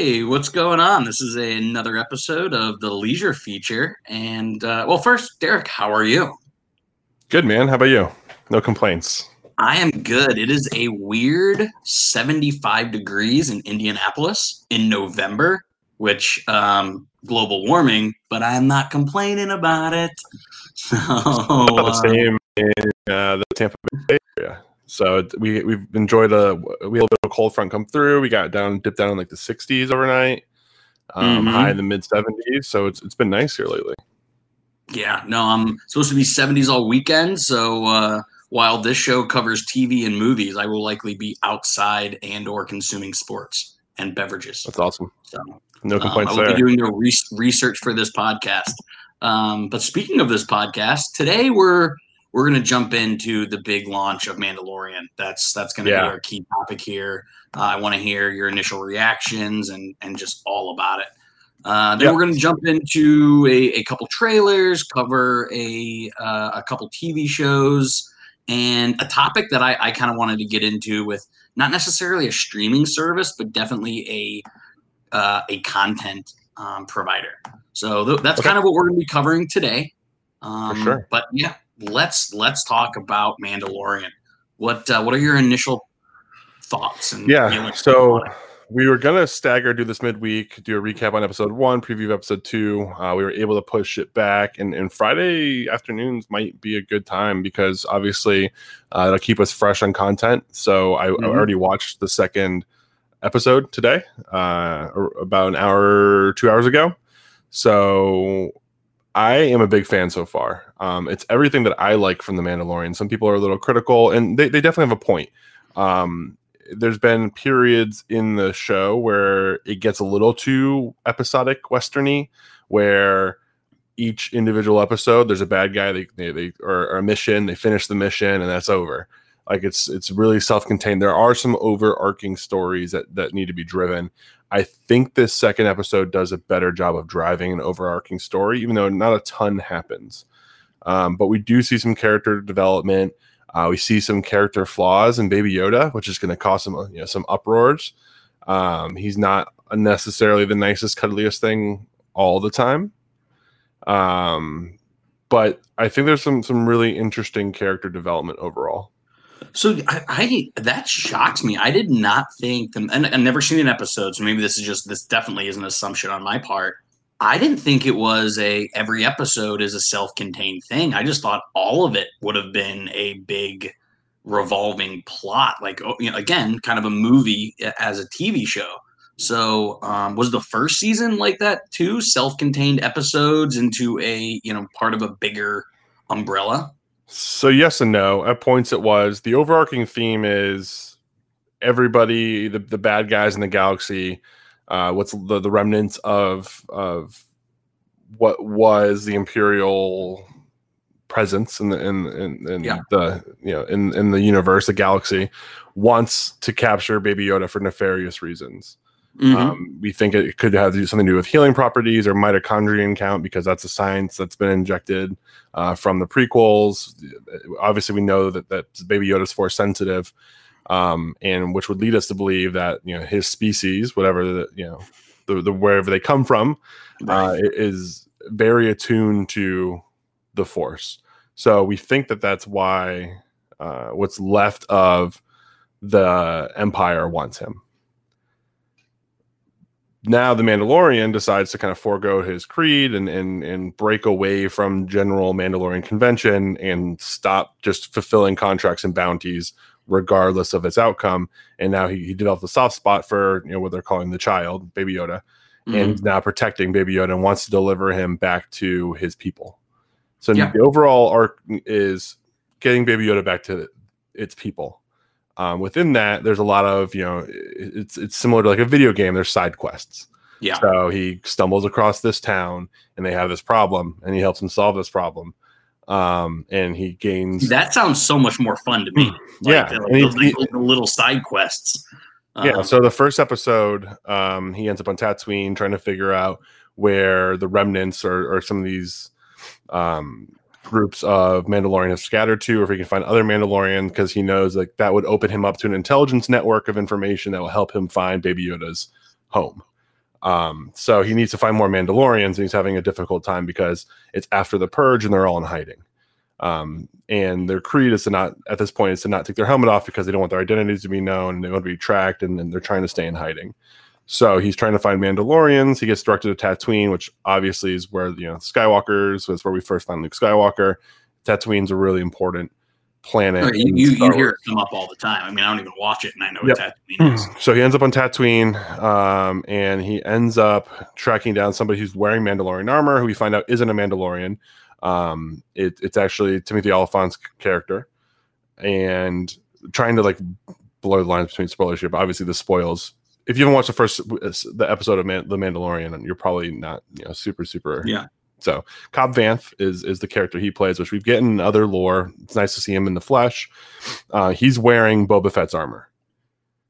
Hey, what's going on? This is another episode of the Leisure Feature. And uh, well, first, Derek, how are you? Good, man. How about you? No complaints. I am good. It is a weird 75 degrees in Indianapolis in November, which um, global warming, but I'm not complaining about it. So, About the uh, same in uh, the Tampa Bay area. So we we've enjoyed a we had a bit of cold front come through. We got down, dipped down in like the 60s overnight, um, Mhm. high in the mid 70s. So it's it's been nice here lately. Yeah, no, I'm supposed to be 70s all weekend. So uh, while this show covers TV and movies, I will likely be outside and or consuming sports and beverages. That's awesome. So No um, complaints I will there. be doing the re- research for this podcast. Um, but speaking of this podcast, today we're we're going to jump into the big launch of Mandalorian. That's that's going to Yeah. be our key topic here. Uh, I want to hear your initial reactions and and just all about it. Uh, then Yeah. we're going to jump into a, a couple trailers, cover a uh, a couple TV shows, and a topic that I, I kind of wanted to get into with not necessarily a streaming service, but definitely a uh, a content um, provider. So th- that's Okay. kind of what we're going to be covering today. Um, sure. But yeah, let's let's talk about Mandalorian. What uh, what are your initial thoughts? And Yeah. So we were gonna stagger do this midweek, do a recap on episode one, preview of episode two. Uh, we were able to push it back, and, and Friday afternoons might be a good time because obviously uh, it'll keep us fresh on content. So I, I Mhm. already watched the second episode today, uh, about an hour, two hours ago. So I am a big fan so far. Um, it's everything that I like from the Mandalorian. Some people are a little critical, and they, they definitely have a point. Um, there's been periods in the show where it gets a little too episodic westerny where each individual episode there's a bad guy they, they, they or, or a mission they finish the mission and that's over like it's it's really self-contained there are some overarching stories that that need to be driven i think this second episode does a better job of driving an overarching story even though not a ton happens um, but we do see some character development uh, we see some character flaws in Baby Yoda, which is going to cause some you know some uproars. Um, he's not necessarily the nicest, cuddliest thing all the time, um, but I think there's some some really interesting character development overall. So I, I that shocks me. I did not think them, and I've never seen an episode, so maybe this is just this definitely is an assumption on my part. I didn't think it was a every episode is a self-contained thing. I just thought all of it would have been a big revolving plot, like oh, you know, again, kind of a movie as a TV show. So um, was the first season like that too? Self-contained episodes into a you know part of a bigger umbrella. So yes and no. At points it was the overarching theme is everybody, the, the bad guys in the galaxy, uh, what's the, the remnants of of what was the Imperial presence in the in in, in Yeah. the you know in in the universe, the galaxy, wants to capture Baby Yoda for nefarious reasons. Mhm. Um, we think it could have something to do with healing properties or midi-chlorian count because that's a science that's been injected uh, from the prequels. Obviously, we know that that Baby Yoda's force sensitive, um, and which would lead us to believe that you know his species, whatever the you know the, the wherever they come from, uh, is very attuned to the force. So we think that that's why uh, what's left of the Empire wants him now the Mandalorian decides to kind of forego his creed and and and break away from general Mandalorian convention and stop just fulfilling contracts and bounties regardless of its outcome. And now he, he developed a soft spot for you know what they're calling the child, Baby Yoda, Mhm. and now protecting Baby Yoda and wants to deliver him back to his people. So Yeah. the overall arc is getting Baby Yoda back to its people. Um, within that, there's a lot of you know, it's it's similar to like a video game. There's side quests. Yeah. So he stumbles across this town, and they have this problem, and he helps them solve this problem. Um, and he gains That sounds so much more fun to me. Like, yeah, the- and he- those he- little, little side quests. yeah. Um, So the first episode, um, he ends up on Tatooine trying to figure out where the remnants or, or some of these um, groups of Mandalorian have scattered to, or if he can find other Mandalorian, because he knows like that would open him up to an intelligence network of information that will help him find Baby Yoda's home. Um, so he needs to find more Mandalorians, and he's having a difficult time because it's after the purge and they're all in hiding. Um, and their creed is to not, at this point, is to not take their helmet off because they don't want their identities to be known and they want to be tracked, and, and they're trying to stay in hiding. So he's trying to find Mandalorians. He gets directed to Tatooine, which obviously is where you know Skywalkers was where we first found Luke Skywalker. Tatooine's a really important planet. Right, you you, you hear it come up all the time. I mean, I don't even watch it, and I know Yep. what Tatooine is. So he ends up on Tatooine, um, and he ends up tracking down somebody who's wearing Mandalorian armor, who we find out isn't a Mandalorian. Um, it, it's actually Timothy Olyphant's character, and trying to like blur the lines between spoilers here. But obviously, the spoils. If you haven't watched the first the episode of Man- the Mandalorian, you're probably not you know super super Yeah. So Cobb Vanth is is the character he plays, which we've gotten in other lore. It's nice to see him in the flesh. Uh, he's wearing Boba Fett's armor.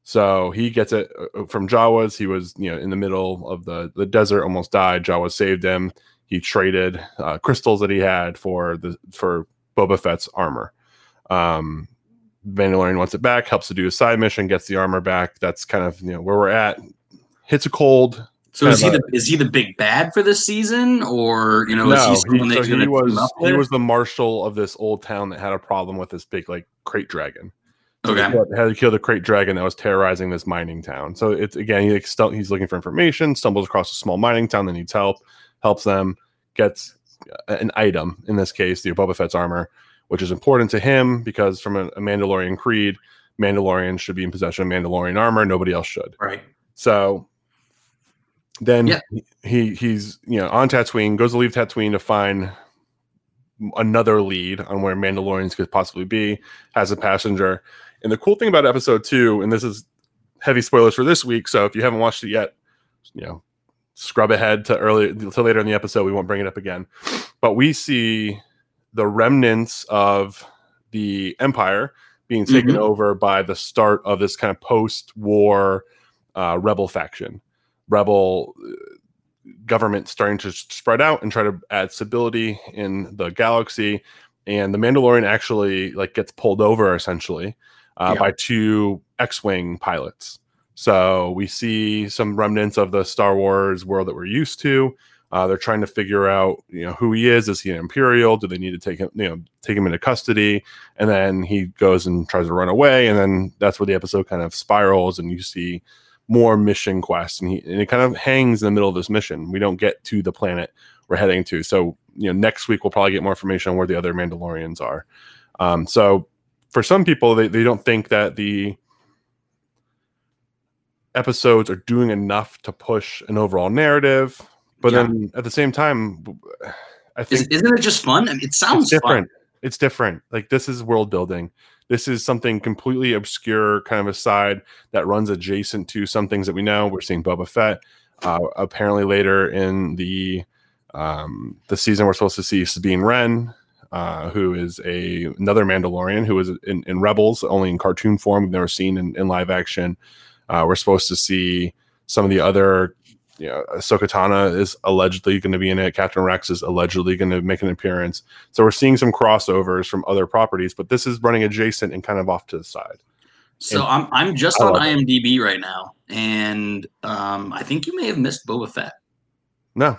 So he gets it uh, from Jawas. He was, you know, in the middle of the, the desert, almost died. Jawas saved him. He traded uh, crystals that he had for the for Boba Fett's armor. Um, Mandalorian wants it back, helps to do a side mission, gets the armor back. That's kind of you know where we're at. Hits a cold. So is he Kind the is he the big bad for this season, or you know, no, he he, someone that so he was he was the marshal of this old town that had a problem with this big like krayt dragon. So okay. killed- had to kill the krayt dragon that was terrorizing this mining town. So it's again, he like, stu- he's looking for information, stumbles across a small mining town that needs help, helps them, gets an item. In this case, the Boba Fett's armor, which is important to him because from a, a Mandalorian creed, Mandalorians should be in possession of Mandalorian armor. Nobody else should. Right. So then Yeah. he he's you know on Tatooine, goes to leave Tatooine to find another lead on where Mandalorians could possibly be, has a passenger. And the cool thing about episode two, and this is heavy spoilers for this week, so if you haven't watched it yet, you know, scrub ahead to early to later in the episode. We won't bring it up again. But we see the remnants of the Empire being taken Mhm. over by the start of this kind of post-war uh, rebel faction, rebel uh, government starting to spread out and try to add stability in the galaxy. And the Mandalorian actually like gets pulled over essentially uh, Yeah. by two X-wing pilots. So we see some remnants of the Star Wars world that we're used to. Uh, they're trying to figure out, you know, who he is. Is he an Imperial? Do they need to take him, you know, take him into custody? And then he goes and tries to run away, and then that's where the episode kind of spirals, and you see more mission quests, and he and it kind of hangs in the middle of this mission. We don't get to the planet we're heading to, so you know, next week we'll probably get more information on where the other Mandalorians are. Um, so for some people, they, they don't think that the episodes are doing enough to push an overall narrative, but Yeah. then at the same time, I Is, think isn't it just fun? I mean, it sounds it's different. fun. It's different. Like this is world building. This is something completely obscure, kind of aside that runs adjacent to some things that we know. We're seeing Boba Fett. Uh, apparently, later in the um, the season, we're supposed to see Sabine Wren, uh, who is a another Mandalorian who was in, in Rebels, only in cartoon form. We've never seen in, in live action. Uh, we're supposed to see some of the other. You know, Ahsoka Tano is allegedly going to be in it. Captain Rex is allegedly going to make an appearance. So we're seeing some crossovers from other properties, but this is running adjacent and kind of off to the side. So And I'm I'm just on love it. IMDb right now, and um, I think you may have missed Boba Fett. No,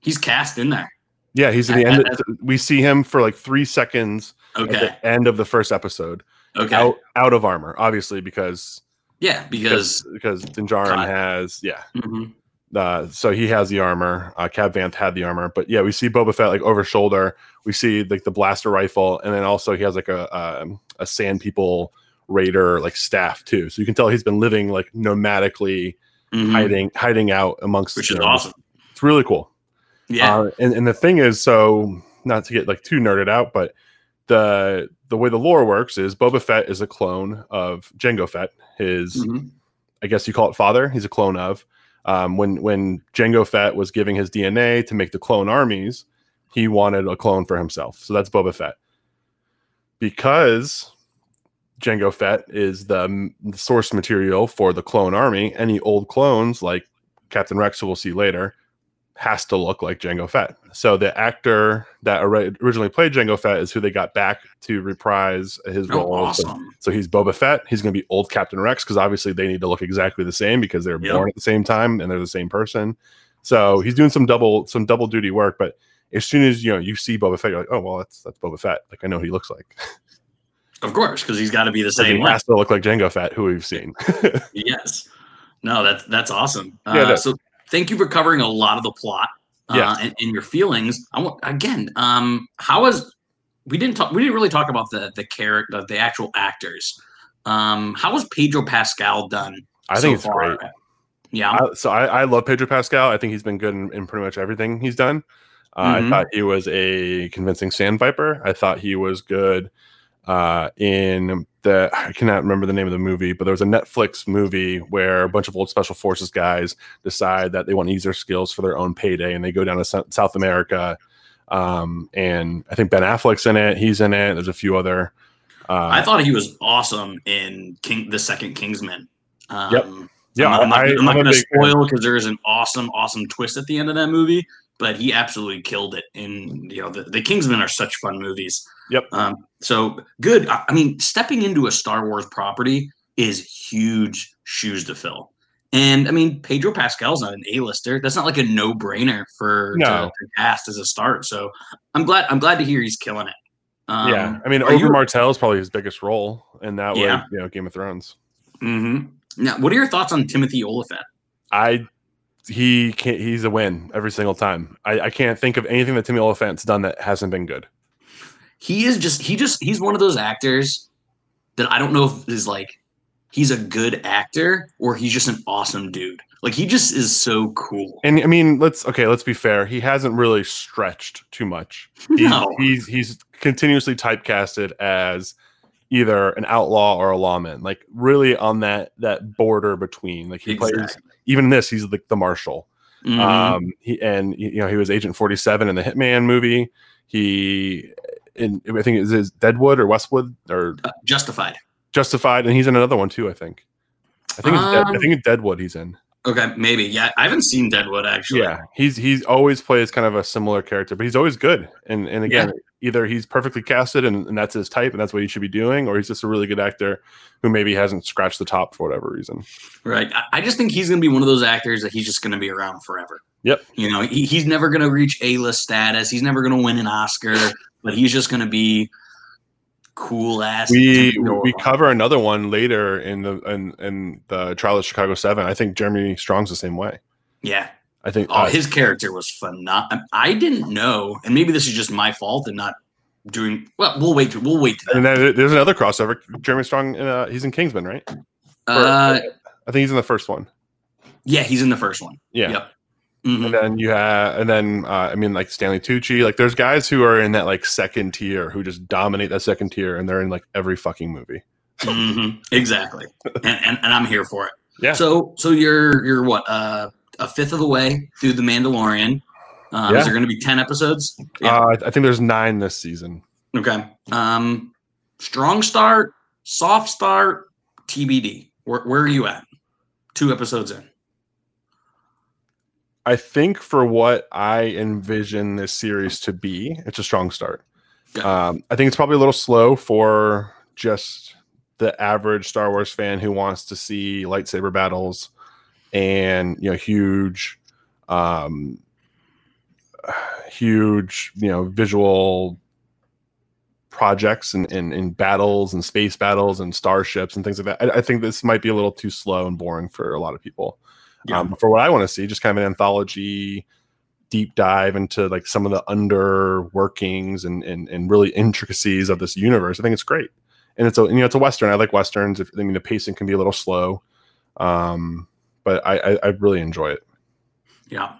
He's cast in there. yeah, he's at the end. we see him for like three seconds at Okay. the end of the first episode, Okay. out out of armor, obviously because yeah, because because because Din Djarin has yeah. mhm. Uh, so he has the armor. Uh, Cobb Vanth had the armor, but yeah, we see Boba Fett like over shoulder. We see like the blaster rifle, and then also he has like a um, a Sand People Raider like staff too. So you can tell he's been living like nomadically, Mhm. hiding hiding out amongst. which is know, awesome. It's really cool. Yeah. Uh, and, and the thing is, so not to get like too nerded out, but the the way the lore works is Boba Fett is a clone of Jango Fett, his Mhm. I guess you call it father. He's a clone of. Um, when when Jango Fett was giving his DNA to make the clone armies, he wanted a clone for himself. So that's Boba Fett. Because Jango Fett is the source material for the clone army, any old clones like Captain Rex, who we'll see later, has to look like Jango Fett. So the actor that ori- originally played Jango Fett is who they got back to reprise his Oh, role. So- awesome. So, he's Boba Fett. He's going to be old Captain Rex because obviously they need to look exactly the same because they're Yep. born at the same time and they're the same person. So he's doing some double some double duty work. But as soon as you know you see Boba Fett, you're like, oh well, that's that's Boba Fett. Like I know who he looks like. Of course, because he's got to be the So he same has to look like Jango Fett, who we've seen. Yes. No, that's that's awesome. Yeah, Uh, that- so thank you for covering a lot of the plot. Uh, Yeah. and, and your feelings. I want again. Um, how was we didn't talk? We didn't really talk about the the character, the actual actors. Um, how was Pedro Pascal done? I so think it's far? great. Yeah. I, so I, I love Pedro Pascal. I think he's been good in, in pretty much everything he's done. Uh, Mhm. I thought he was a convincing sand viper. I thought he was good uh, in the I cannot remember the name of the movie, but there was a Netflix movie where a bunch of old special forces guys decide that they want to use their skills for their own payday, and they go down to Sou- South America. Um, and I think Ben Affleck's in it. He's in it. There's a few other. Uh, I thought he was awesome in King, the second Kingsman. Um, Yep. yeah, I'm not, I'm not a going to spoil because there is an awesome, awesome twist at the end of that movie. But he absolutely killed it. In you know, the, the Kingsmen are such fun movies. Yep. Um, so good. I, I mean, stepping into a Star Wars property is huge shoes to fill. And I mean, Pedro Pascal's not an A-lister. That's not like a no-brainer for No. to, to cast as a start. So I'm glad. I'm glad to hear he's killing it. Um, yeah, I mean, Over you- Martell is probably his biggest role, and that Yeah. was you know Game of Thrones. Mm-hmm. Now, what are your thoughts on Timothy Olyphant? I he can't he's a win every single time. I, I can't think of anything that Timmy Olyphant's done that hasn't been good. He is just he just he's one of those actors that I don't know if is like he's a good actor or he's just an awesome dude. Like he just is so cool. And I mean, let's okay, let's be fair. He hasn't really stretched too much. He's No. he's, he's continuously typecasted as either an outlaw or a lawman, like really on that that border between. Like he plays even in this, he's the, the marshal. Mhm. Um, he and you know he was Agent Forty Seven in the Hitman movie. He in I think it is Deadwood or Westwood or Uh, Justified. Justified, and he's in another one too. I think. I think it's Dead, I Um, think it's Deadwood. He's in. Okay, maybe. Yeah, I haven't seen Deadwood actually. Yeah, he's he's always plays kind of a similar character, but he's always good. And and again, either he's perfectly casted and, and that's his type, and that's what he should be doing, or he's just a really good actor who maybe hasn't scratched the top for whatever reason. Right. I, I just think he's going to be one of those actors that he's just going to be around forever. Yep. You know, he, he's never going to reach A-list status. He's never going to win an Oscar, but he's just going to be cool ass. We we cover another one later in the in, in the trial of Chicago Seven. I think Jeremy Strong's the same way. Yeah. I think Oh, uh, his character was phenomenal. I didn't know, and maybe this is just my fault and not doing well. We'll wait. To, we'll wait. To and then there's another crossover. Jeremy Strong, uh, he's in Kingsman, right? Uh, I think he's in the first one. yeah, he's in the first one. Yeah. Yep. Mhm. And then you have, and then uh, I mean, like Stanley Tucci. Like, there's guys who are in that like second tier who just dominate that second tier, and they're in like every fucking movie. Mhm. Exactly. and, and and I'm here for it. Yeah. So so you're you're what uh, a fifth of the way through the Mandalorian. Um, Yeah. Is there going to be ten episodes? Yeah. Uh, I think there's nine this season. Okay. Um, strong start, soft start, TBD. Where where are you at? Two episodes in. I think for what I envision this series to be, it's a strong start. Um, I think it's probably a little slow for just the average Star Wars fan who wants to see lightsaber battles and you know huge, um, huge you know visual projects and, and, and battles and space battles and starships and things like that. I, I think this might be a little too slow and boring for a lot of people. Yeah. Um, for what I want to see, just kind of an anthology deep dive into like some of the under workings and, and and really intricacies of this universe. I think it's great, and it's a you know it's a western. I like westerns. If, I mean the pacing can be a little slow, um, but I, I I really enjoy it. Yeah.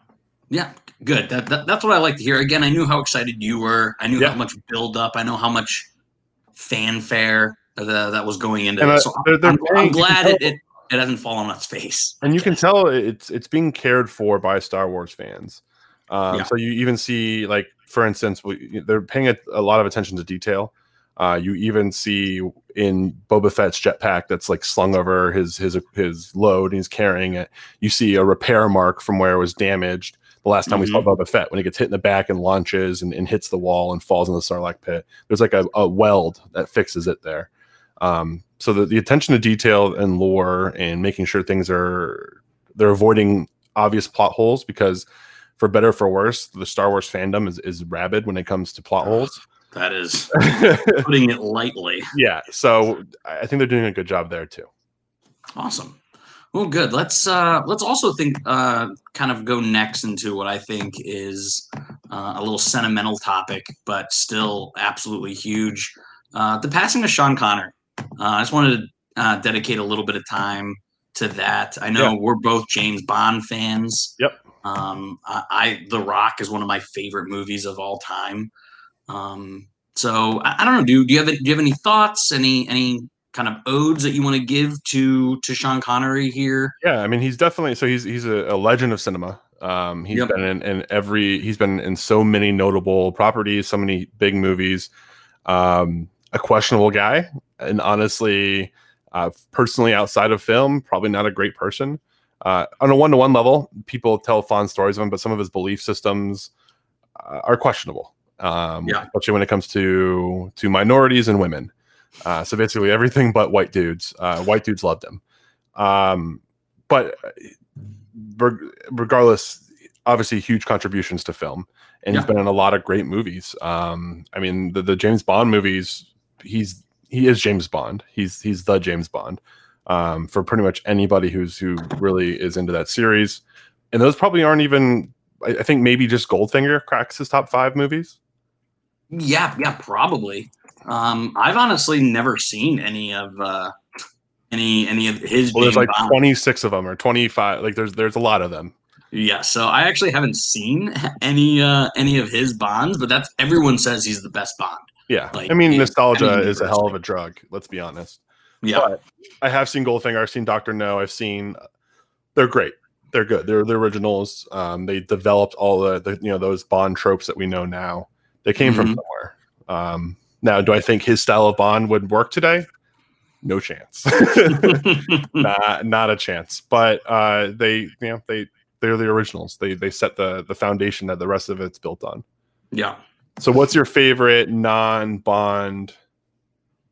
Yeah. Good. That, that that's what I like to hear. Again, I knew how excited you were. I knew Yeah. how much build up. I know how much fanfare that, that was going into And, uh, So they're- they're I'm, I'm glad it, it it hasn't fallen on its face. and you can tell it's it's being cared for by Star Wars fans. Um, Yeah. So you even see, like for instance, we, they're paying a, a lot of attention to detail. Uh, you even see in Boba Fett's jetpack that's like slung over his his his load, and he's carrying it. You see a repair mark from where it was damaged. The last time we saw Mhm. Boba Fett when he gets hit in the back and launches and, and hits the wall and falls in the Sarlacc pit. There's like a, a weld that fixes it there. Um, so the, the attention to detail and lore and making sure things are they're avoiding obvious plot holes because for better or for worse, the Star Wars fandom is, is rabid when it comes to plot holes. That is putting it lightly. yeah, so I I think they're doing a good job there too. Awesome. Well, good. Let's uh, let's also think uh, kind of go next into what I think is uh, a little sentimental topic, but still absolutely huge. Uh, the passing of Sean Connery. Uh, I just wanted to uh, dedicate a little bit of time to that. I know Yeah. we're both James Bond fans. Yep. Um, I, I The Rock is one of my favorite movies of all time. Um, so I, I don't know. Do, do you have do you have any thoughts? Any any kind of odes that you want to give to to Sean Connery here? Yeah, I mean he's definitely so he's he's a, a legend of cinema. Um, he's Yep. been in, in every he's been in so many notable properties, so many big movies. Um, a questionable guy, and honestly, uh, personally outside of film, probably not a great person. Uh, on a one to one level, people tell fond stories of him, but some of his belief systems uh, are questionable. Um, Yeah. especially when it comes to to minorities and women. Uh, so basically, everything but white dudes. Uh, white dudes loved him. Um, but regardless, obviously huge contributions to film, and he's been in a lot of great movies. Um, I mean, the, the James Bond movies, he's he is James Bond. He's he's the James Bond um, for pretty much anybody who's who really is into that series. And those probably aren't even. I, I think maybe just Goldfinger cracks his top five movies. Yeah, yeah, probably. Um, I've honestly never seen any of uh, any any of his. Well, there's like 26 of them or 25. Like there's there's a lot of them. Yeah, so I actually haven't seen any uh, any of his Bonds, but that's everyone says he's the best Bond. Yeah, Like, I mean in nostalgia any is a hell of a drug. Let's be honest. Yeah, But I have seen Goldfinger. I've seen Doctor No. I've seen. They're great. They're good. They're the originals. Um, they developed all the, the you know those Bond tropes that we know now. They came from Mhm. somewhere. Um, now, do I think his style of Bond would work today? No chance. not not a chance. But uh, they you know they they're the originals. They they set the the foundation that the rest of it's built on. yeah. So, what's your favorite non-Bond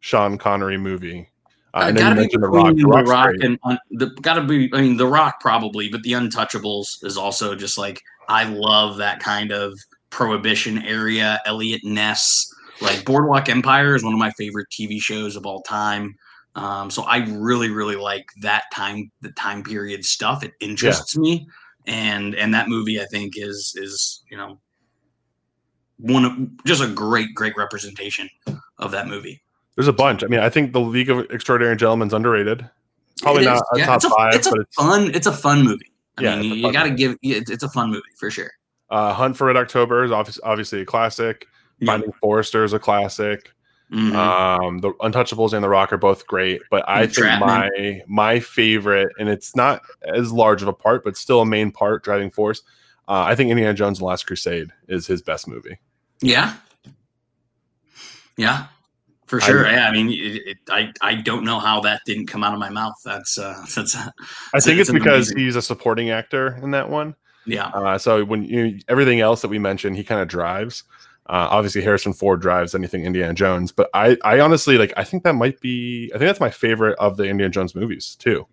Sean Connery movie? Uh, I Uh, know gotta be mentioned The Rock. The Rock and un- the gotta be. I mean, The Rock probably, but The Untouchables is also just like I love that kind of prohibition area. Eliot Ness, like Boardwalk Empire, is one of my favorite TV shows of all time. Um, so I really, really like that time, the time period stuff. It interests me, and and that movie I think is is you know one of just a great, great representation of that movie. There's a bunch. I mean, I think The League of Extraordinary Gentlemen's underrated. Probably not Yeah, top it's a, five, It's a but it's fun. It's a fun movie. I Yeah, mean, you, got to give. It's, it's a fun movie for sure. uh, Hunt for Red October is obviously, obviously a classic. Yeah. Finding Forrester is a classic. Mhm. Um, the Untouchables and The Rock are both great, but I think Trapman. my my favorite, and it's not as large of a part, but still a main part, driving force. Uh, I think Indiana Jones and the Last Crusade is his best movie. Yeah, yeah, for I- sure. yeah, I mean, it, it, I I don't know how that didn't come out of my mouth. That's uh, that's I It's- think it's it's because amazing- he's a supporting actor in that one. yeah, Uh, so when you everything else that we mentioned, he kind of drives. Uh, obviously, Harrison Ford drives anything Indiana Jones, but I, I honestly like. I think that might be. I think that's my favorite of the Indiana Jones movies too.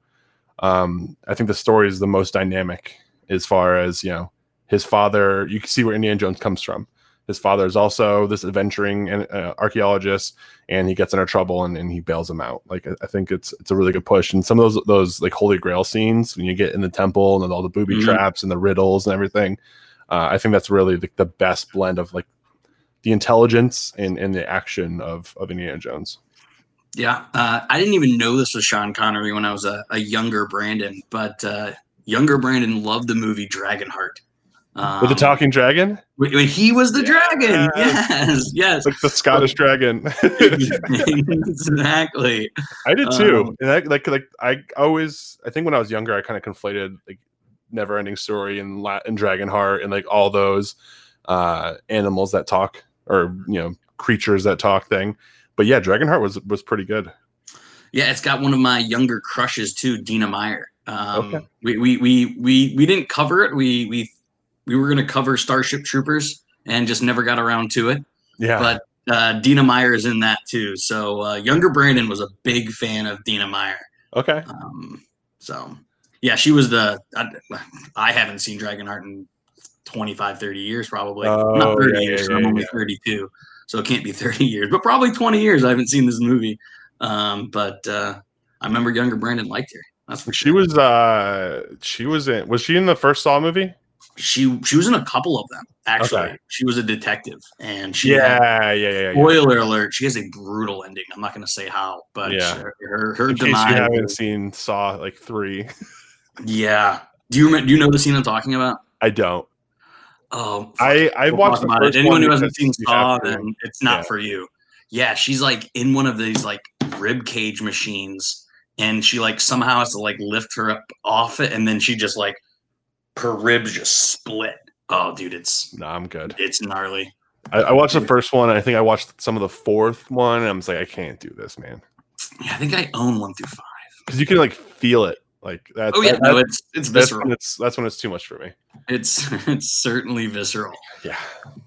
Um, I think the story is the most dynamic as far as you know. His father, you can see where Indiana Jones comes from. His father is also this adventuring and uh, archaeologist, and he gets into trouble and, and he bails him out. Like I, I think it's it's a really good push. And some of those those like Holy Grail scenes when you get in the temple and all the booby Mhm. traps and the riddles and everything. Uh, I think that's really the, the best blend of like the intelligence and, and the action of of Indiana Jones. yeah. Uh, I didn't even know this was Sean Connery when I was a, a younger Brandon, but uh, younger Brandon loved the movie Dragonheart. Um, With the talking dragon, he was the dragon. Yes, yes. like the Scottish dragon. exactly. I did too. Um, and that, like, like I always, I think when I was younger, I kind of conflated like Never Ending Story and La- and Dragonheart and like all those uh animals that talk or you know creatures that talk thing. But yeah, Dragonheart was was pretty good. Yeah, it's got one of my younger crushes too, Dina Meyer. Um, Okay. we, we we we we didn't cover it. We we we were gonna cover Starship Troopers and just never got around to it. Yeah. But uh, Dina Meyer is in that too. So uh, younger Brandon was a big fan of Dina Meyer. okay. Um, so yeah, she was the. I, I haven't seen Dragonheart in 25, 30 years, probably. Oh, Not 30 yeah, years. yeah, I'm yeah, only yeah. 32, so it can't be 30 years, but probably 20 years. I haven't seen this movie. Um, but uh, I remember younger Brandon liked her. That's for She sure. was uh she was in was she in the first Saw movie? She she was in a couple of them actually. Okay. She was a detective, and she had Yeah, yeah, yeah, yeah. Spoiler alert: She has a brutal ending. I'm not going to say how, but Yeah. her her, her In demise. you haven't seen Saw like three. yeah. Do you remember, do you know the scene I'm talking about? I don't. Oh, I I We'll watched about it. Anyone who hasn't seen Saw, then it's not Yeah. for you. Yeah, she's like in one of these like rib cage machines, and she like somehow has to like lift her up off it, and then she just like her ribs just split. Oh, dude, it's No, I'm good. it's gnarly. I, I watched the first one. I think I watched some of the fourth one. And I'm like, I can't do this, man, Yeah, I think I own one through five. because you can like feel it. Like that. Oh yeah, that- no, it's it's that's visceral. when it's that's when it's too much for me. It's it's certainly visceral. Yeah.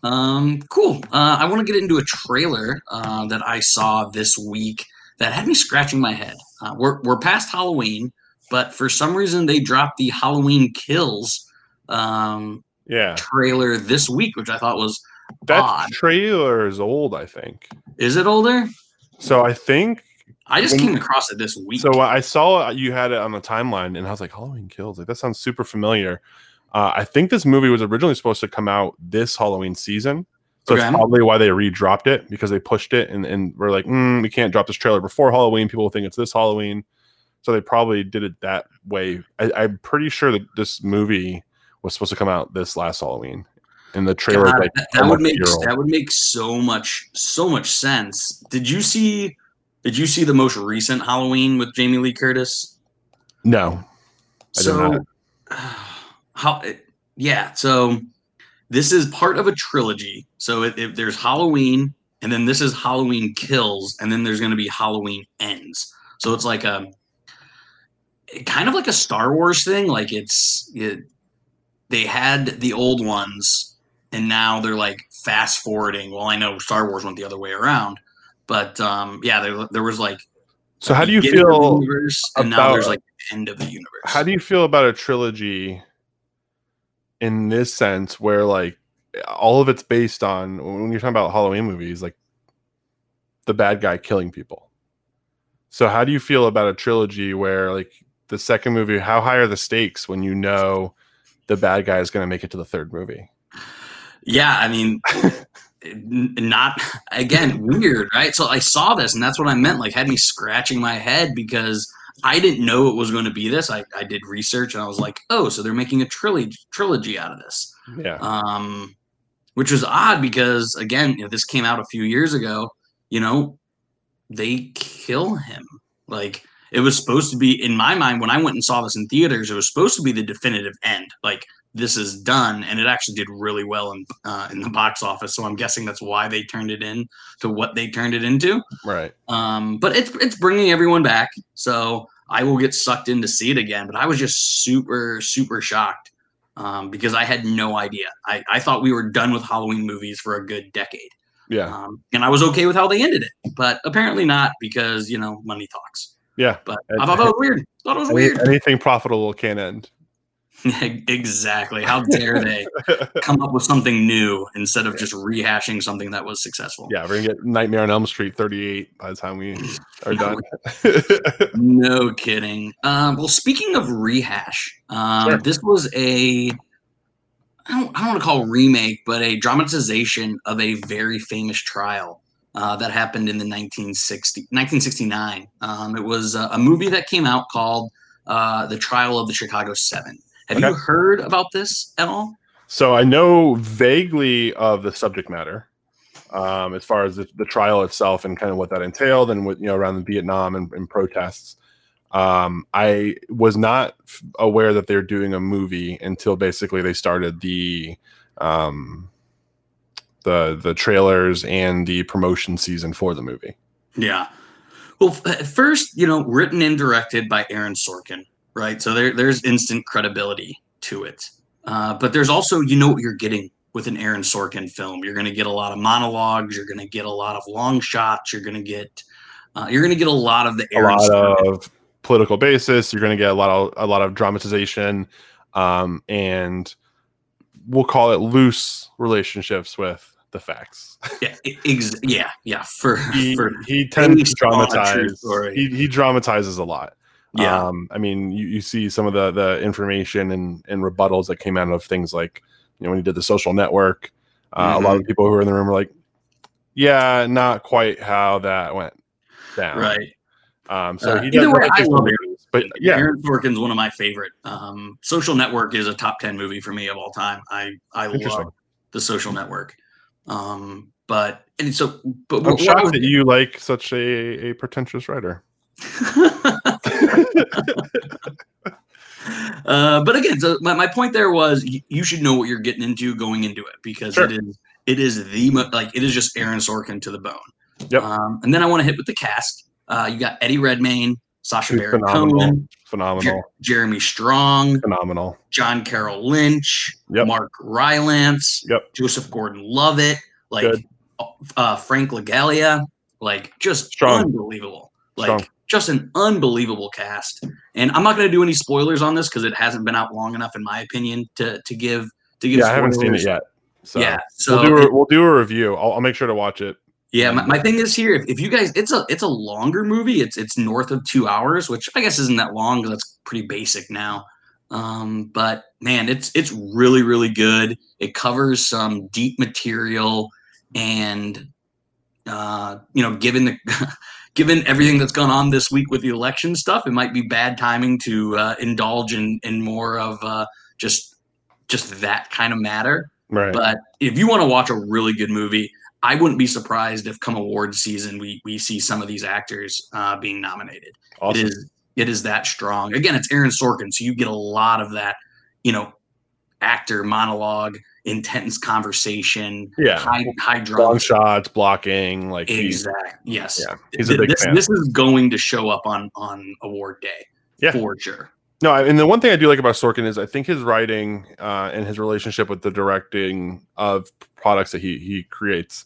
Um, cool. Uh, I want to get into a trailer uh, that I saw this week that had me scratching my head. Uh, we're we're past Halloween, but for some reason they dropped the Halloween Kills um, Yeah. trailer this week, which I thought was That Odd. trailer is old. I think. is it older? So I think I just came across it this week. So I saw you had it on the timeline, and I was like, Halloween Kills. Like that sounds super familiar. Uh, I think this movie was originally supposed to come out this Halloween season. So Okay. it's probably why they redropped it because they pushed it and, and we're like, mm, we can't drop this trailer before Halloween. People will think it's this Halloween. So they probably did it that way. I, I'm pretty sure that this movie was supposed to come out this last Halloween. And the trailer God, like that, that would make that would make so much so much sense. Did you see? Did you see the most recent Halloween with Jamie Lee Curtis? No. I so how yeah so this is part of a trilogy so if, if there's halloween and then this is halloween kills and then there's going to be halloween ends so it's like a kind of like a star wars thing like it's it, they had the old ones and now they're like fast forwarding. Well i know star wars went the other way around but um yeah there, there was like So how do you feel universe, and now there's like the end of the universe. how do you feel about a trilogy in this sense where like all of it's based on when you're talking about halloween movies like the bad guy killing people? So how do you feel about a trilogy where like the second movie how high are the stakes when you know the bad guy is going to make it to the third movie Yeah, I mean, not again weird, right? So I saw this, and that's what I meant. Like, had me scratching my head because I didn't know it was going to be this. I, I did research, and I was like, oh, so they're making a trilogy trilogy out of this, yeah um, which was odd because again, you know, this came out a few years ago. You know, they kill him. Like it was supposed to be in my mind when I went and saw this in theaters. It was supposed to be the definitive end. Like this is done, and it actually did really well in uh, in the box office. So I'm guessing that's why they turned it in to what they turned it into. right Um, but it's it's bringing everyone back, so I will get sucked in to see it again. But I was just super super shocked um, because I had no idea. I, I thought we were done with Halloween movies for a good decade, yeah um, and I was okay with how they ended it. But apparently not because you know money talks. Yeah But I thought that was weird. thought it was weird. anything profitable can end exactly. How dare they come up with something new instead of just rehashing something that was successful? yeah we're gonna get nightmare on elm street 38 by the time we are done No kidding. Um, well, speaking of rehash, um, Sure. this was a I don't, I don't want to call it remake, but a dramatization of a very famous trial uh, that happened in the 1960, 1969. Um, it was a, a movie that came out called uh, The Trial of the Chicago Seven. Have you heard about this at all? So I know vaguely of the subject matter, um, as far as the, the trial itself and kind of what that entailed, and what you know around the Vietnam and, and protests. Um, I was not f- aware that they're doing a movie until basically they started the um, the the trailers and the promotion season for the movie. Yeah. Well, first, you know, written and directed by Aaron Sorkin, right? So there, there's instant credibility to it. Uh, but there's also you know what you're getting with an Aaron Sorkin film. You're going to get a lot of monologues. You're going to get a lot of long shots. You're going to get uh, you're going to get a lot of the a Aaron lot Sorkin. of political basis. You're going to get a lot of a lot of dramatization, um, and we'll call it loose relationships with the facts. yeah, ex- yeah, yeah. For He for he tends to based on a true dramatize. He he dramatizes a lot. yeah, Um, I mean, you, you see some of the the information and, and rebuttals that came out of things like, you know, when he did the social network, uh, a lot Mm-hmm. of people who were in the room were like, yeah, not quite how that went down. right. Um, so Uh, he either way, I love it. But yeah, Aaron Sorkin's one of my favorite. Um, Social Network is a top ten movie for me of all time. I I love the Social Network. Um, but and so, but I'm what- what I shocked that you like such a, a pretentious writer. uh, but again, so my, my point there was you, you should know what you're getting into going into it because Sure. it is it is the like it is just Aaron Sorkin to the bone. Yep. Um, and then I want to hit with the cast. Uh, you got Eddie Redmayne, Sacha Baron phenomenal. Cohen, Phenomenal. Jer- Jeremy Strong, Phenomenal. John Carroll Lynch, Yep. Mark Rylance, Yep. Joseph Gordon-Levitt, like Good. uh, Frank Langella, like just Strong. unbelievable, like Strong. just an unbelievable cast. And I'm not going to do any spoilers on this because it hasn't been out long enough, in my opinion, to to give to give. Yeah, I haven't seen it yet. So yeah, so we'll do it- a, we'll do a review. I'll, I'll make sure to watch it. Yeah, my, my thing is here. If, if you guys, it's a it's a longer movie. It's it's north of two hours, which I guess isn't that long because that's pretty basic now. Um, but man, it's it's really really good. It covers some deep material, and uh, you know, given the given everything that's gone on this week with the election stuff, it might be bad timing to uh, indulge in in more of uh, just just that kind of matter. Right. But if you want to watch a really good movie, I wouldn't be surprised if come award season we we see some of these actors uh, being nominated. awesome. It is it is that strong. Again, it's Aaron Sorkin, so you get a lot of that, you know, actor monologue, intense conversation, Yeah. high high Long drama. shots, blocking. Like he's Exact. Yes. Yeah, he's a big this, fan. this is going to show up on on award day. Yeah. For sure. No, and the one thing I do like about Sorkin is I think his writing uh, and his relationship with the directing of products that he he creates,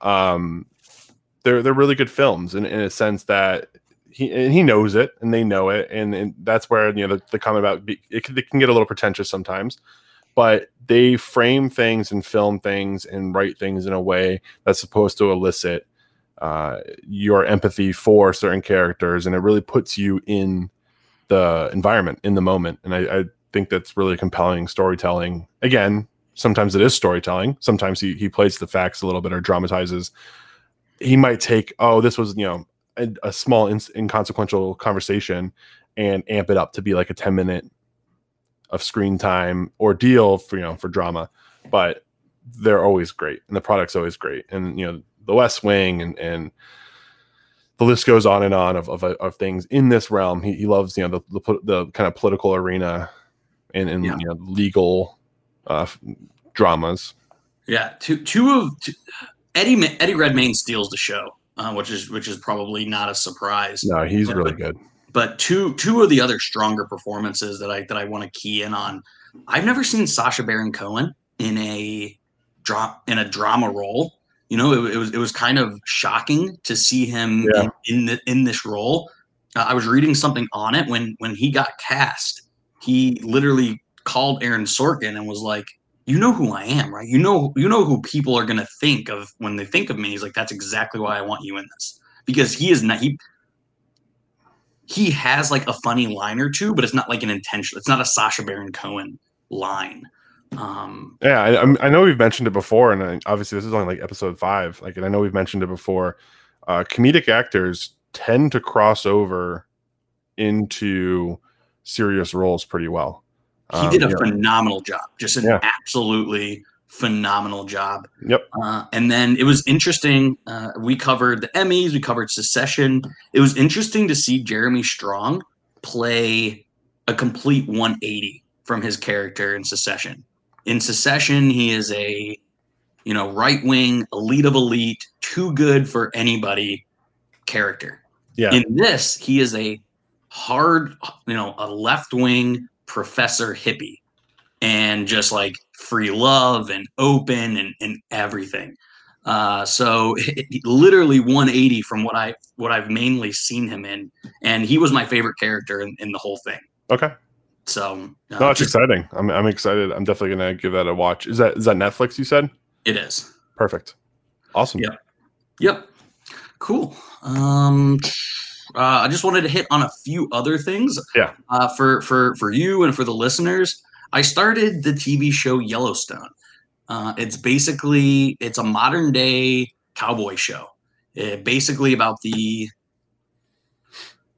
um, they're they're really good films in, in a sense that he and he knows it and they know it, and, and that's where you know the, the comment about it, can, it can get a little pretentious sometimes, but they frame things and film things and write things in a way that's supposed to elicit uh, your empathy for certain characters, and it really puts you in the environment in the moment. And I, I think that's really compelling storytelling. Again sometimes it is storytelling. Sometimes he, he plays the facts a little bit or dramatizes. He might take oh this was you know a, a small ins inconsequential conversation and amp it up to be like a 10 minute of screen time ordeal for you know for drama. But they're always great and the product's always great. And you know the west wing and and the list goes on and on of, of, of things in this realm. He, he loves, you know, the, the, the kind of political arena and, and Yeah. you know, legal uh, dramas. Yeah, two two of two, Eddie Eddie Redmayne steals the show, uh, which is which is probably not a surprise. No, he's Yeah, really good. But two two of the other stronger performances that I that I want to key in on. I've never seen Sacha Baron Cohen in a drop in a drama role. You know, it, it was it was kind of shocking to see him Yeah. in in, the, in this role. Uh, I was reading something on it when when he got cast. He literally called Aaron Sorkin and was like, "You know who I am, right? You know you know who people are going to think of when they think of me." He's like, "That's exactly why I want you in this." Because he is not he he has like a funny line or two, but it's not like an intentional. It's not a Sacha Baron Cohen line. Um, Yeah, I, I'm- I know we've mentioned it before, and I, obviously this is only like episode five. Like, and I know we've mentioned it before. Uh, comedic actors tend to cross over into serious roles pretty well. he Um, did a yeah. phenomenal job, just an Yeah. absolutely phenomenal job. Yep. Uh, and then it was interesting. Uh, we covered the Emmys, we covered Succession. It was interesting to see Jeremy Strong play a complete 180 from his character in Succession. In Succession, he is a you know right wing, elite of elite, too good for anybody character. Yeah, In this, he is a hard, you know, a left wing professor hippie. and just like free love and open and, and everything. Uh, so it, it, literally 180 from what I what I've mainly seen him in, and he was my favorite character in, in the whole thing. Okay. So uh, no, it's just, exciting. I'm I'm excited. I'm definitely gonna give that a watch. Is that is that Netflix? You said it is. Perfect. Awesome. Yep. Yep. Cool. Um, uh, I just wanted to hit on a few other things. Yeah. Uh, for for for you and for the listeners, I started the TV show Yellowstone. Uh, it's basically it's a modern day cowboy show. It, basically about the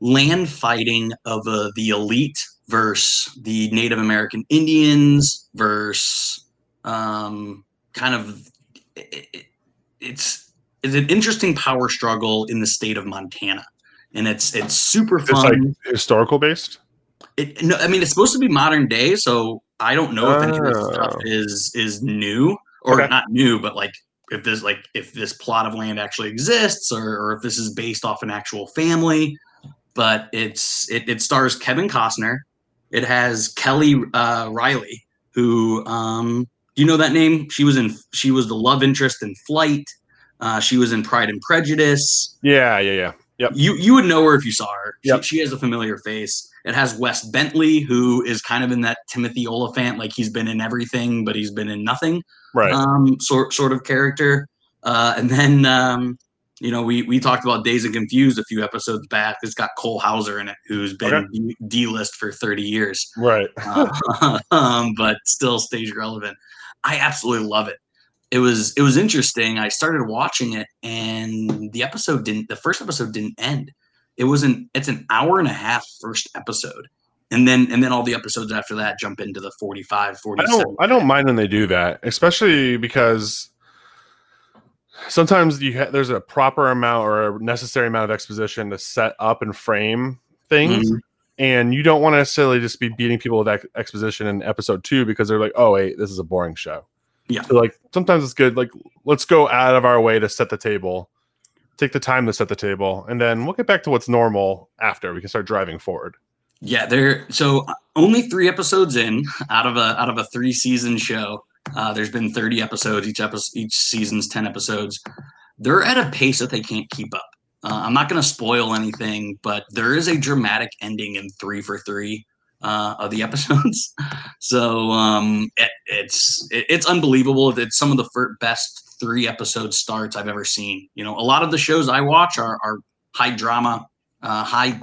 land fighting of uh, the elite versus the Native American Indians versus um, kind of it, it, it's it's an interesting power struggle in the state of Montana, and it's it's super fun. It's like historical based. It no, I mean it's supposed to be modern day, so I don't know if any of this stuff oh. is is new or okay. not new, but like if this like if this plot of land actually exists or, or if this is based off an actual family. But it's it, it stars Kevin Costner. It has Kelly uh, Reilly, who um, you know that name? She was in she was the love interest in Flight. Uh, she was in Pride and Prejudice. Yeah, yeah, yeah. Yep. You you would know her if you saw her. Yep. She, she has a familiar face. It has Wes Bentley, who is kind of in that Timothy Olyphant, like he's been in everything, but he's been in nothing. Right. Um, sort sort of character. Uh, and then um, you know, we we talked about Dazed and Confused a few episodes back. It's got Cole Hauser in it, who's been okay. D list for 30 years. Right. uh, um, but still stage relevant. I absolutely love it. It was it was interesting. I started watching it and the episode didn't the first episode didn't end it was an it's an hour and a half first episode and then and then all the episodes after that jump into the 45 47 I don't, I don't mind when they do that especially because sometimes you ha- there's a proper amount or a necessary amount of exposition to set up and frame things mm-hmm. and you don't want to necessarily just be beating people with ex- exposition in episode two because they're like oh wait this is a boring show yeah so like sometimes it's good like let's go out of our way to set the table take the time to set the table, and then we'll get back to what's normal after we can start driving forward. Yeah, there. So only three episodes in out of a out of a three season show. Uh, there's been 30 episodes. Each episode, each season's 10 episodes. They're at a pace that they can't keep up. Uh, I'm not going to spoil anything, but there is a dramatic ending in three for three uh, of the episodes. so um, it, it's it, it's unbelievable. It's some of the best three episode starts I've ever seen. You know, a lot of the shows I watch are, are high drama, uh, high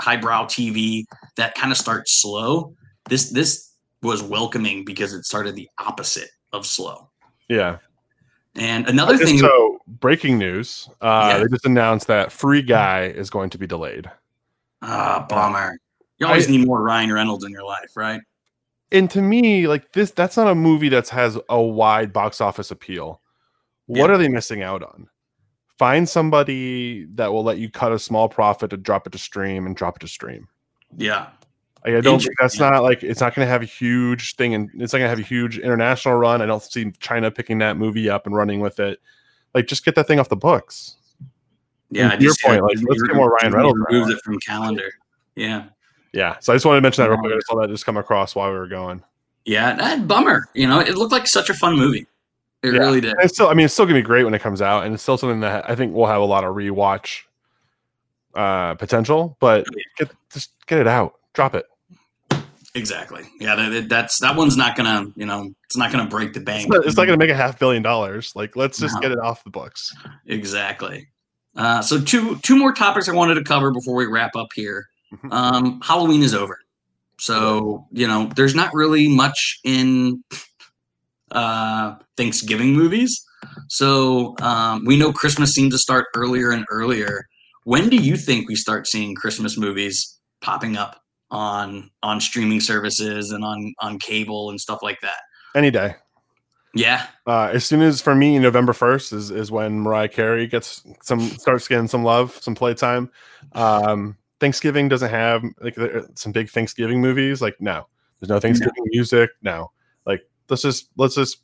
highbrow TV that kind of starts slow. This this was welcoming because it started the opposite of slow. Yeah. And another thing. So, breaking news: uh, yeah. they just announced that Free Guy is going to be delayed. Ah, bummer. You always I, need more Ryan Reynolds in your life, right? And to me, like this—that's not a movie that has a wide box office appeal. What yeah. are they missing out on? Find somebody that will let you cut a small profit to drop it to stream and drop it to stream. Yeah. Like, I don't think that's not like it's not going to have a huge thing and it's not going to have a huge international run. I don't see China picking that movie up and running with it. Like, just get that thing off the books. Yeah, your point, like let's get more Ryan Reynolds. Remove it from calendar. Yeah. Yeah. So I just wanted to mention that real quick. I saw that just come across while we were going. Yeah, that bummer. You know, it looked like such a fun movie. It yeah. really did. It's still, I mean, it's still gonna be great when it comes out, and it's still something that I think we'll have a lot of rewatch uh, potential. But get just get it out, drop it. Exactly. Yeah, that, that's that one's not gonna, you know, it's not gonna break the bank. It's not, it's not gonna make a half billion dollars. Like, let's just no. get it off the books. Exactly. Uh, so two two more topics I wanted to cover before we wrap up here. Mm-hmm. Um, Halloween is over, so you know, there's not really much in uh, Thanksgiving movies. So um, we know Christmas seems to start earlier and earlier. When do you think we start seeing Christmas movies popping up on on streaming services and on on cable and stuff like that? Any day. Yeah. Uh, as soon as for me, November first is is when Mariah Carey gets some starts getting some love, some playtime. Um, Thanksgiving doesn't have like some big Thanksgiving movies. Like no, there's no Thanksgiving no. music. No, like let's just let's just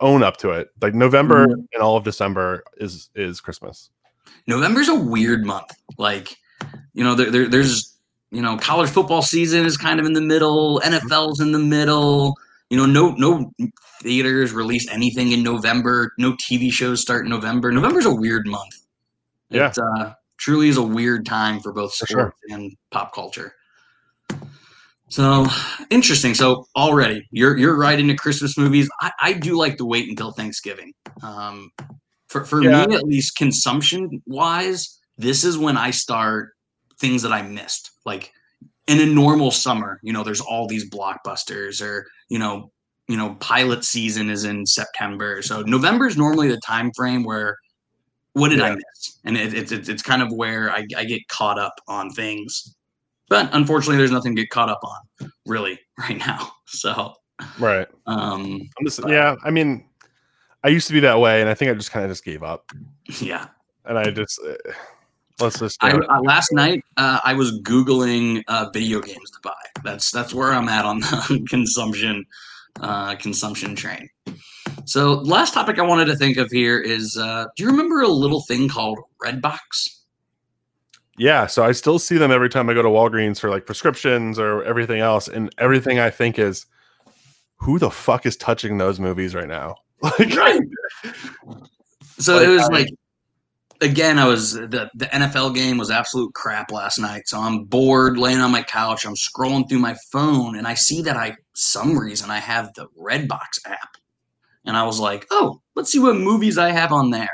own up to it. Like November mm-hmm. and all of December is is Christmas. November's a weird month. Like, you know, there, there, there's you know, college football season is kind of in the middle, NFL's in the middle. You know, no no theaters release anything in November. No TV shows start in November. November's a weird month. Yeah. It uh, truly is a weird time for both For sports sure. and pop culture. So interesting. So already you're you're right into Christmas movies. I, I do like to wait until Thanksgiving. Um, for for Yeah. me at least, consumption wise, this is when I start things that I missed. Like in a normal summer, you know, there's all these blockbusters, or you know, you know, pilot season is in September. So November is normally the time frame where what did I miss? And it, it, it, it's kind of where I, I get caught up on things. But unfortunately, there's nothing to get caught up on really right now. So, Right. um, just yeah. I mean, I used to be that way, and I think I just kind of just gave up, yeah. and I just uh, let's just. I, uh, last night uh, I was googling uh, video games to buy. That's that's where I'm at on the consumption uh, consumption train. So last topic I wanted to think of here is: uh, Do you remember a little thing called Redbox? yeah. So I still see them every time I go to Walgreens for like prescriptions or everything else, and everything I think is, who the fuck is touching those movies right now? Like, Right. So Like, it was I- like again, I was the the NFL game was absolute crap last night. So I'm bored laying on my couch. I'm scrolling through my phone and I see that I some reason I have the Redbox app. And I was like, "Oh, let's see what movies I have on there."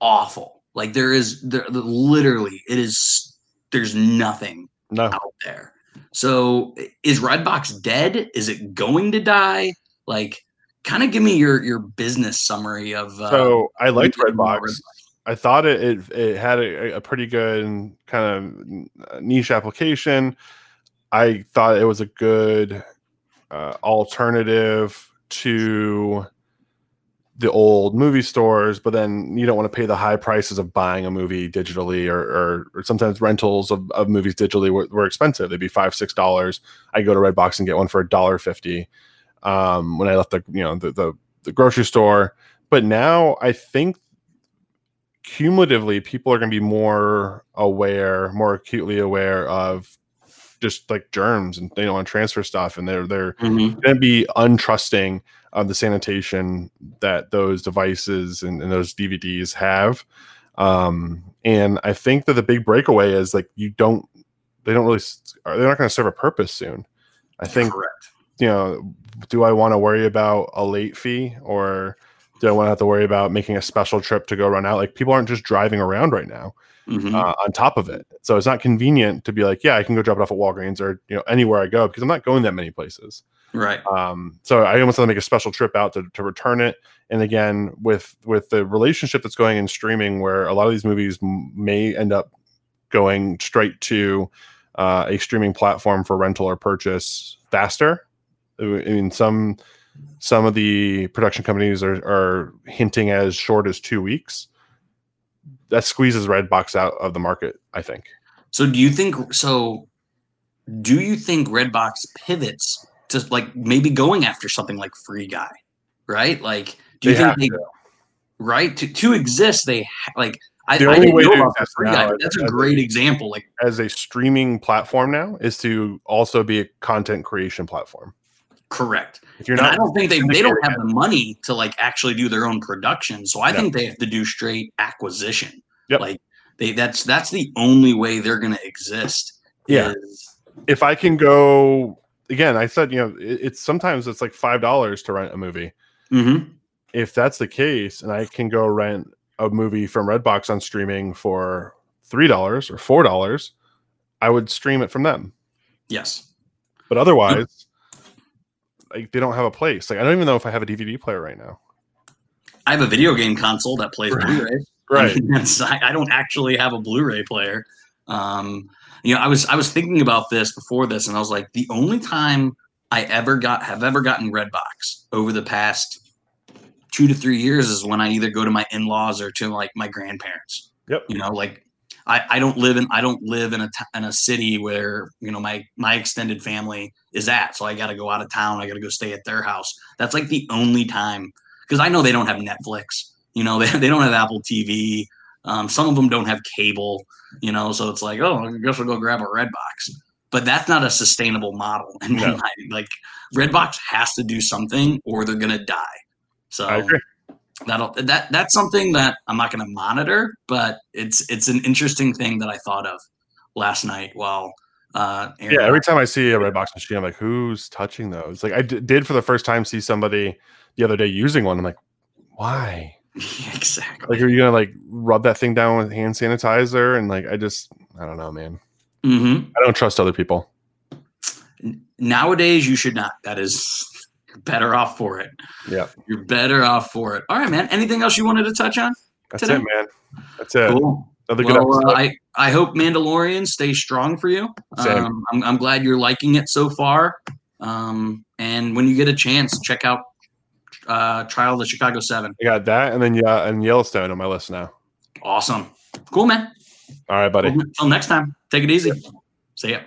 Awful. Like there is there literally it is there's nothing no. out there. So is Redbox dead? Is it going to die? Like kind of give me your your business summary of uh, So I liked Redbox. Redbox. I thought it it, it had a, a pretty good kind of niche application. I thought it was a good uh, alternative to the old movie stores, but then you don't want to pay the high prices of buying a movie digitally, or, or, or sometimes rentals of, of movies digitally were, were expensive. They'd be five six dollars. I go to Redbox and get one for a dollar fifty. Um, when I left the you know the, the the grocery store, but now I think cumulatively people are going to be more aware, more acutely aware of just like germs and they don't transfer stuff, and they're they're Mhm. going to be untrusting of the sanitation that those devices and, and those DVDs have. Um, and I think that the big breakaway is like you don't, they don't really, they're not going to serve a purpose soon. I think correct. you know, do I want to worry about a late fee or do I want to have to worry about making a special trip to go run out? Like people aren't just driving around right now Mhm. uh, on top of it. So it's not convenient to be like, yeah, I can go drop it off at Walgreens or, you know, anywhere I go because I'm not going that many places. right. Um, so I almost want to make a special trip out to, to return it. And again, with, with the relationship that's going in streaming where a lot of these movies m- may end up going straight to uh, a streaming platform for rental or purchase faster. I mean, some some of the production companies are, are hinting as short as two weeks. That squeezes Redbox out of the market, I think. So do you think so? Do you think Redbox pivots to like maybe going after something like Free Guy, right? Like, do you They think they right to to exist? They ha- like I, The I only way know to exist Free Guy, that's a as a- great example. Like, As a streaming platform now, is to also be a content creation platform. Correct. If you're And not, I don't think they they don't have the money to like actually do their own production. So I think they have to do straight acquisition. Yep. Like they that's that's the only way they're going to exist. Yeah. is- if I can go again, I said you know it, it's sometimes it's like five dollars to rent a movie. Mhm. If that's the case, and I can go rent a movie from Redbox on streaming for three dollars or four dollars, I would stream it from them. Yes. But otherwise, like they don't have a place. Like I don't even know if I have a DVD player right now. I have a video game console that plays Right. Blu-ray. I, mean, I I don't actually have a Blu-ray player. Um, you know, I was I was thinking about this before this, and I was like, the only time I ever got have ever gotten Redbox over the past two to three years is when I either go to my in-laws or to like my grandparents. Yep. You know, like I, I don't live in I don't live in a t- in a city where you know my my extended family is at, so I got to go out of town. I got to go stay at their house. That's like the only time because I know they don't have Netflix. You know, they, they don't have Apple TV. Um, some of them don't have cable. You know, so it's like, oh, I guess I'll go grab a Redbox. but that's not a sustainable model. And No. like Redbox has to do something or they're gonna die. So I agree. That'll that that's something that I'm not gonna monitor, but it's it's an interesting thing that I thought of last night while uh Aaron- Yeah, every time I see a Redbox machine, I'm like, who's touching those? Like, I d- did for the first time see somebody the other day using one. I'm like, why? exactly. Like, are you gonna like rub that thing down with hand sanitizer? And like, I just, I don't know, man. hmm I don't trust other people. Nowadays, you should not. That is better off for it. Yeah, You're better off for it. All right, man. Anything else you wanted to touch on? that's Today? it, man. That's it. Cool. Another good Well, uh. I I hope Mandalorian stays strong for you. Um, I'm I'm glad you're liking it so far. Um, and when you get a chance, check out uh, Trial of the Chicago Seven. I got that, and then yeah, and Yellowstone on my list now. Awesome. Cool, man. All right, buddy. Until next time, take it easy. See ya.